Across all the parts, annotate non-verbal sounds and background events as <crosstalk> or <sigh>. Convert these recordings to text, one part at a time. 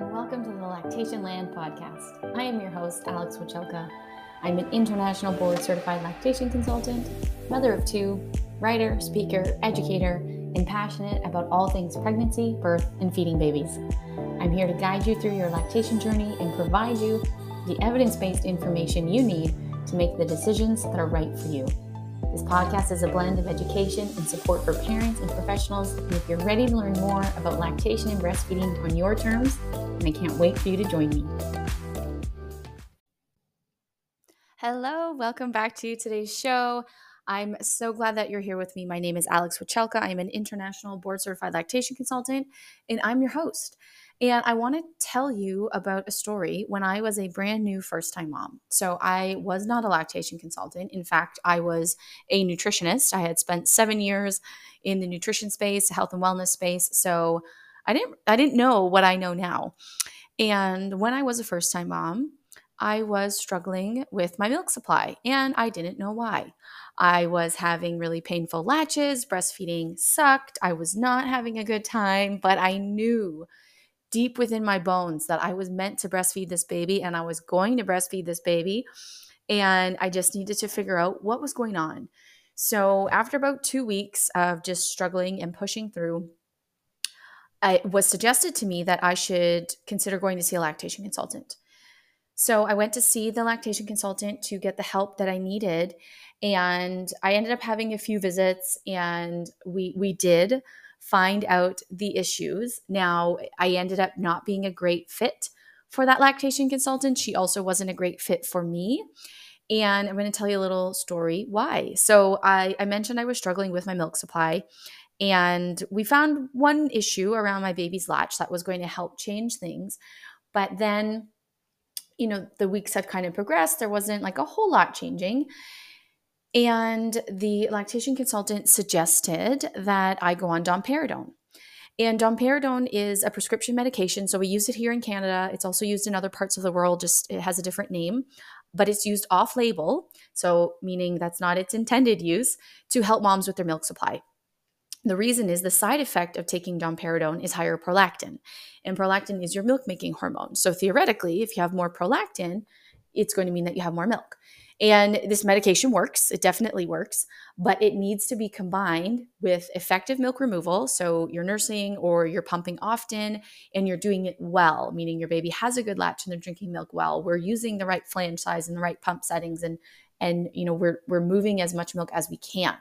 and welcome to the Lactation Land podcast. I am your host, Alex Wachelka. I'm an international board certified lactation consultant, mother of two, writer, speaker, educator, and passionate about all things pregnancy, birth, and feeding babies. I'm here to guide you through your lactation journey and provide you the evidence based information you need to make the decisions that are right for you. This podcast is a blend of education and support for parents and professionals. And if you're ready to learn more about lactation and breastfeeding on your terms, and I can't wait for you to join me. Hello, welcome back to today's show. I'm so glad that you're here with me. My name is Alex Wachelka. I'm an international board certified lactation consultant, and I'm your host. And I want to tell you about a story when I was a brand new first time mom. So I was not a lactation consultant. In fact, I was a nutritionist. I had spent seven years in the nutrition space, health and wellness space. So I didn't I didn't know what I know now. And when I was a first time mom, I was struggling with my milk supply and I didn't know why. I was having really painful latches, breastfeeding sucked, I was not having a good time, but I knew deep within my bones that I was meant to breastfeed this baby and I was going to breastfeed this baby. And I just needed to figure out what was going on. So, after about two weeks of just struggling and pushing through, it was suggested to me that I should consider going to see a lactation consultant. So, I went to see the lactation consultant to get the help that I needed. And I ended up having a few visits, and we, we did find out the issues. Now, I ended up not being a great fit for that lactation consultant. She also wasn't a great fit for me. And I'm going to tell you a little story why. So, I, I mentioned I was struggling with my milk supply, and we found one issue around my baby's latch that was going to help change things. But then, you know, the weeks had kind of progressed. There wasn't like a whole lot changing. And the lactation consultant suggested that I go on domperidone. And domperidone is a prescription medication. So we use it here in Canada. It's also used in other parts of the world, just it has a different name, but it's used off label. So, meaning that's not its intended use to help moms with their milk supply. The reason is the side effect of taking domperidone is higher prolactin. And prolactin is your milk making hormone. So, theoretically, if you have more prolactin, it's going to mean that you have more milk. And this medication works, it definitely works, but it needs to be combined with effective milk removal. So you're nursing or you're pumping often and you're doing it well, meaning your baby has a good latch and they're drinking milk well. We're using the right flange size and the right pump settings and and you know we're we're moving as much milk as we can.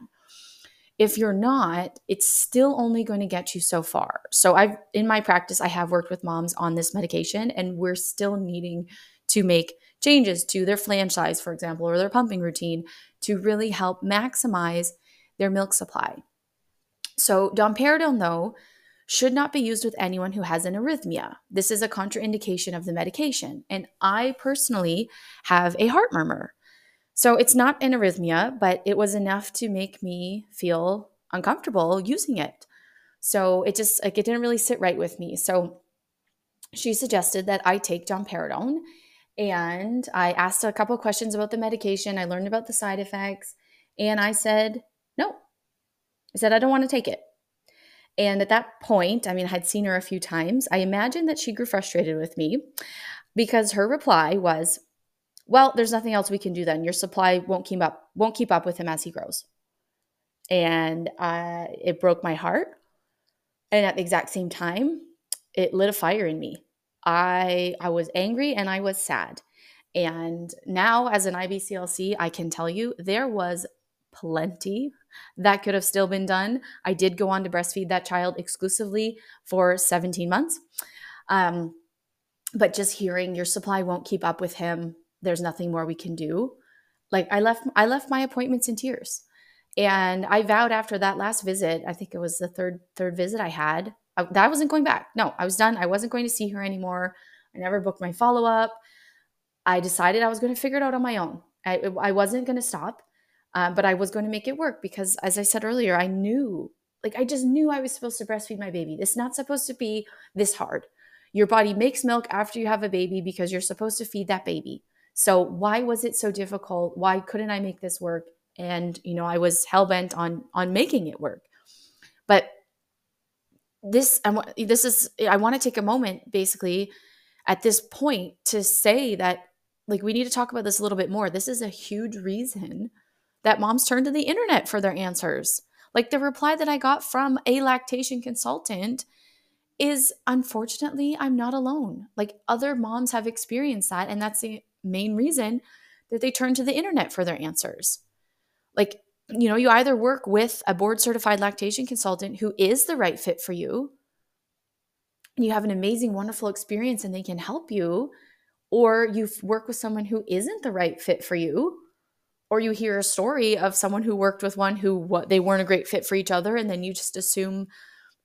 If you're not, it's still only going to get you so far. So I've in my practice I have worked with moms on this medication and we're still needing to make changes to their flange size, for example, or their pumping routine to really help maximize their milk supply. So, domperidone, though, should not be used with anyone who has an arrhythmia. This is a contraindication of the medication. And I personally have a heart murmur. So, it's not an arrhythmia, but it was enough to make me feel uncomfortable using it. So, it just like it didn't really sit right with me. So, she suggested that I take domperidone and I asked a couple questions about the medication. I learned about the side effects. And I said, no. I said, I don't want to take it. And at that point, I mean, I had seen her a few times. I imagine that she grew frustrated with me because her reply was, well, there's nothing else we can do then. Your supply won't keep up, won't keep up with him as he grows. And uh, it broke my heart. And at the exact same time, it lit a fire in me I I was angry and I was sad. And now as an IBCLC, I can tell you there was plenty that could have still been done. I did go on to breastfeed that child exclusively for 17 months. Um, but just hearing your supply won't keep up with him, there's nothing more we can do. Like I left I left my appointments in tears. And I vowed after that last visit, I think it was the third third visit I had, I, I wasn't going back. No, I was done. I wasn't going to see her anymore. I never booked my follow up. I decided I was going to figure it out on my own. I, I wasn't going to stop, uh, but I was going to make it work because, as I said earlier, I knew, like, I just knew I was supposed to breastfeed my baby. It's not supposed to be this hard. Your body makes milk after you have a baby because you're supposed to feed that baby. So, why was it so difficult? Why couldn't I make this work? And, you know, I was hell bent on on making it work. But this I want this is I want to take a moment basically at this point to say that like we need to talk about this a little bit more. This is a huge reason that moms turn to the internet for their answers. Like the reply that I got from a lactation consultant is unfortunately, I'm not alone. Like other moms have experienced that. And that's the main reason that they turn to the internet for their answers. Like, you know, you either work with a board certified lactation consultant who is the right fit for you, and you have an amazing, wonderful experience and they can help you, or you work with someone who isn't the right fit for you or you hear a story of someone who worked with one who what they weren't a great fit for each other and then you just assume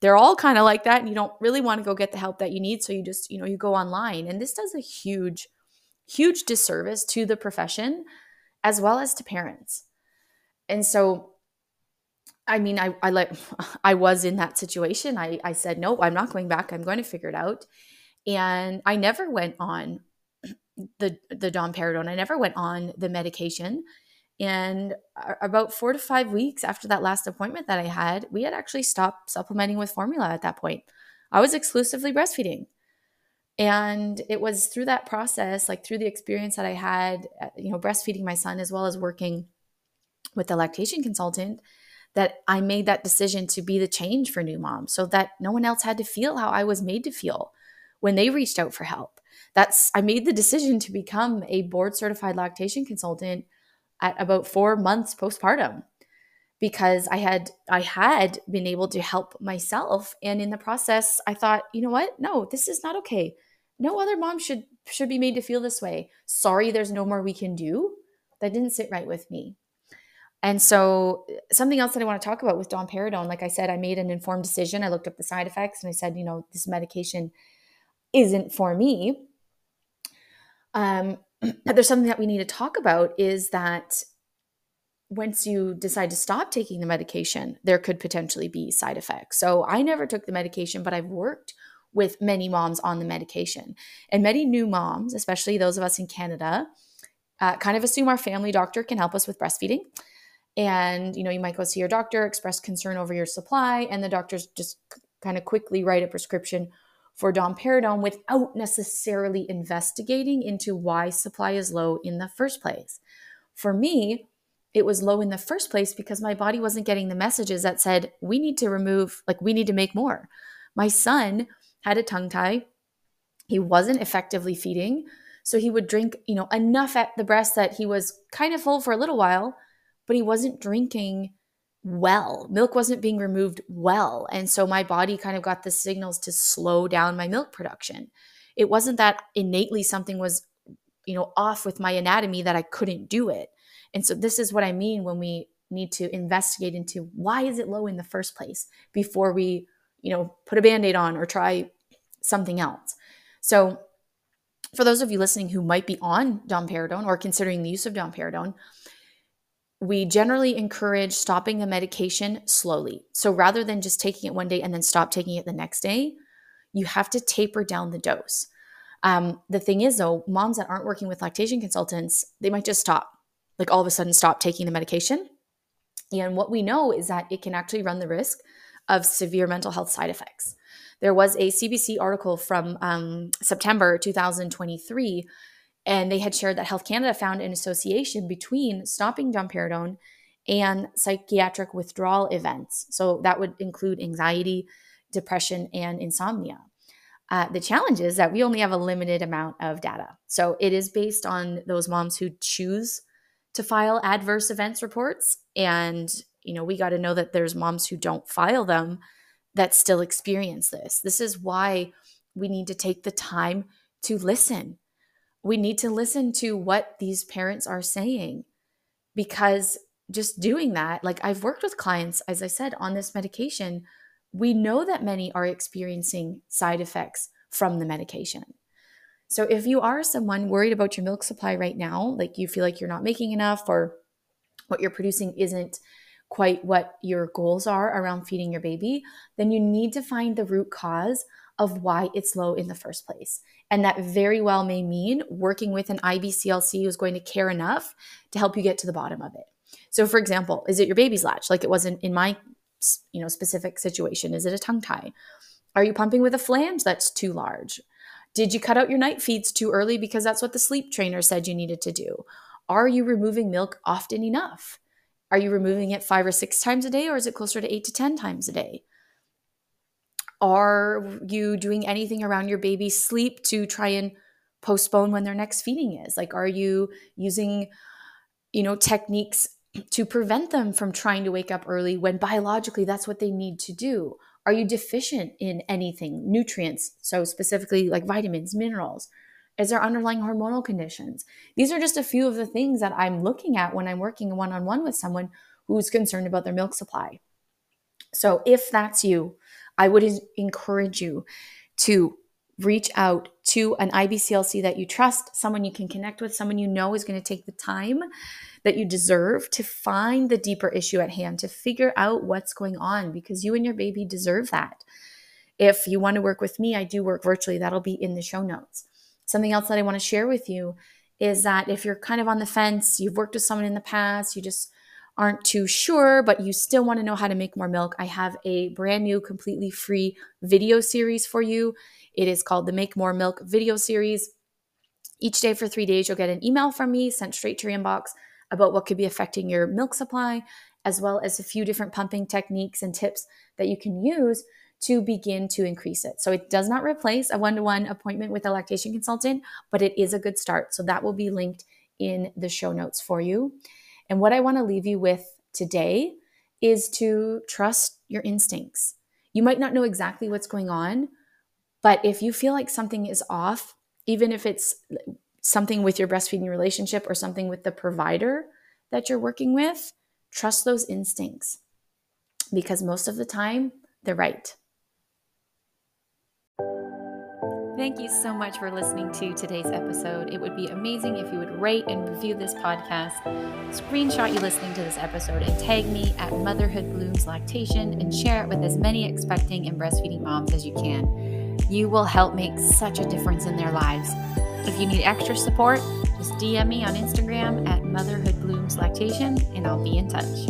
they're all kind of like that and you don't really want to go get the help that you need so you just you know you go online. And this does a huge huge disservice to the profession as well as to parents and so i mean i i let <laughs> i was in that situation. I i said no i'm not going back. I'm going to figure it out. And i never went on <clears throat> the the domperidone. I never went on the medication. And about four to five weeks after that last appointment that I had, we had actually stopped supplementing with formula at that point. I was exclusively breastfeeding. And it was through that process, like through the experience that I had, uh, you know, breastfeeding my son as well as working with the lactation consultant, that I made that decision to be the change for new moms so that no one else had to feel how I was made to feel when they reached out for help. That's, I made the decision to become a board certified lactation consultant at about four months postpartum because I had I had been able to help myself and in the process I thought, you know what? No, this is not okay. No other mom should should be made to feel this way. Sorry, there's no more we can do. That didn't sit right with me. And so something else that I want to talk about with domperidone, like I said, I made an informed decision. I looked up the side effects and I said, you know, this medication isn't for me. Um, <clears throat> but there's something that we need to talk about is that once you decide to stop taking the medication, there could potentially be side effects. So I never took the medication, but I've worked with many moms on the medication. And many new moms, especially those of us in Canada, uh, kind of assume our family doctor can help us with breastfeeding. And you know, you might go see your doctor, express concern over your supply, and the doctors just kind of quickly write a prescription for domperidone without necessarily investigating into why supply is low in the first place. For me, it was low in the first place because my body wasn't getting the messages that said, we need to remove, like, we need to make more. My son had a tongue tie. He wasn't effectively feeding. So he would drink, you know, enough at the breast that he was kind of full for a little while, but he wasn't drinking well. Milk wasn't being removed well. And so my body kind of got the signals to slow down my milk production. It wasn't that innately something was, you know, off with my anatomy that I couldn't do it. And so this is what I mean when we need to investigate into why is it low in the first place before we, you know, put a band-aid on or try something else. So for those of you listening who might be on domperidone or considering the use of domperidone, we generally encourage stopping the medication slowly. So rather than just taking it one day and then stop taking it the next day, you have to taper down the dose. Um, the thing is, though, moms that aren't working with lactation consultants, they might just stop, like all of a sudden stop taking the medication. And what we know is that it can actually run the risk of severe mental health side effects. There was a CBC article from um, September 2023 and they had shared that Health Canada found an association between stopping domperidone and psychiatric withdrawal events. So that would include anxiety, depression, and insomnia. Uh, the challenge is that we only have a limited amount of data. So it is based on those moms who choose to file adverse events reports. And, you know, we got to know that there's moms who don't file them that still experience this. This is why we need to take the time to listen we need to listen to what these parents are saying because just doing that, like I've worked with clients, as I said, on this medication, we know that many are experiencing side effects from the medication. So if you are someone worried about your milk supply right now, like you feel like you're not making enough or what you're producing isn't quite what your goals are around feeding your baby, then you need to find the root cause of why it's low in the first place. And that very well may mean working with an IBCLC who's going to care enough to help you get to the bottom of it. So, for example, is it your baby's latch, like it was in, in my you know specific situation? Is it a tongue tie? Are you pumping with a flange that's too large? Did you cut out your night feeds too early because that's what the sleep trainer said you needed to do? Are you removing milk often enough? Are you removing it five or six times a day, or is it closer to eight to 10 times a day? Are you doing anything around your baby's sleep to try and postpone when their next feeding is? Like, are you using, you know, techniques to prevent them from trying to wake up early when biologically that's what they need to do? Are you deficient in anything, nutrients? So, specifically like vitamins, minerals? Is there underlying hormonal conditions? These are just a few of the things that I'm looking at when I'm working one on one with someone who's concerned about their milk supply. So, if that's you, I would encourage you to reach out to an IBCLC that you trust, someone you can connect with, someone you know is going to take the time that you deserve to find the deeper issue at hand, to figure out what's going on, because you and your baby deserve that. If you want to work with me, I do work virtually. That'll be in the show notes. Something else that I want to share with you is that if you're kind of on the fence, you've worked with someone in the past, you just aren't too sure, but you still want to know how to make more milk, I have a brand new, completely free video series for you. It is called the Make More Milk video series. Each day for three days, you'll get an email from me sent straight to your inbox about what could be affecting your milk supply, as well as a few different pumping techniques and tips that you can use to begin to increase it. So it does not replace a one to one appointment with a lactation consultant, but it is a good start. So that will be linked in the show notes for you. And what I want to leave you with today is to trust your instincts. You might not know exactly what's going on, but if you feel like something is off, even if it's something with your breastfeeding relationship or something with the provider that you're working with, trust those instincts because most of the time they're right. Thank you so much for listening to today's episode. It would be amazing if you would rate and review this podcast, screenshot you listening to this episode, and tag me at Motherhood Blooms Lactation and share it with as many expecting and breastfeeding moms as you can. You will help make such a difference in their lives. If you need extra support, just DM me on Instagram at Motherhood Blooms Lactation and I'll be in touch.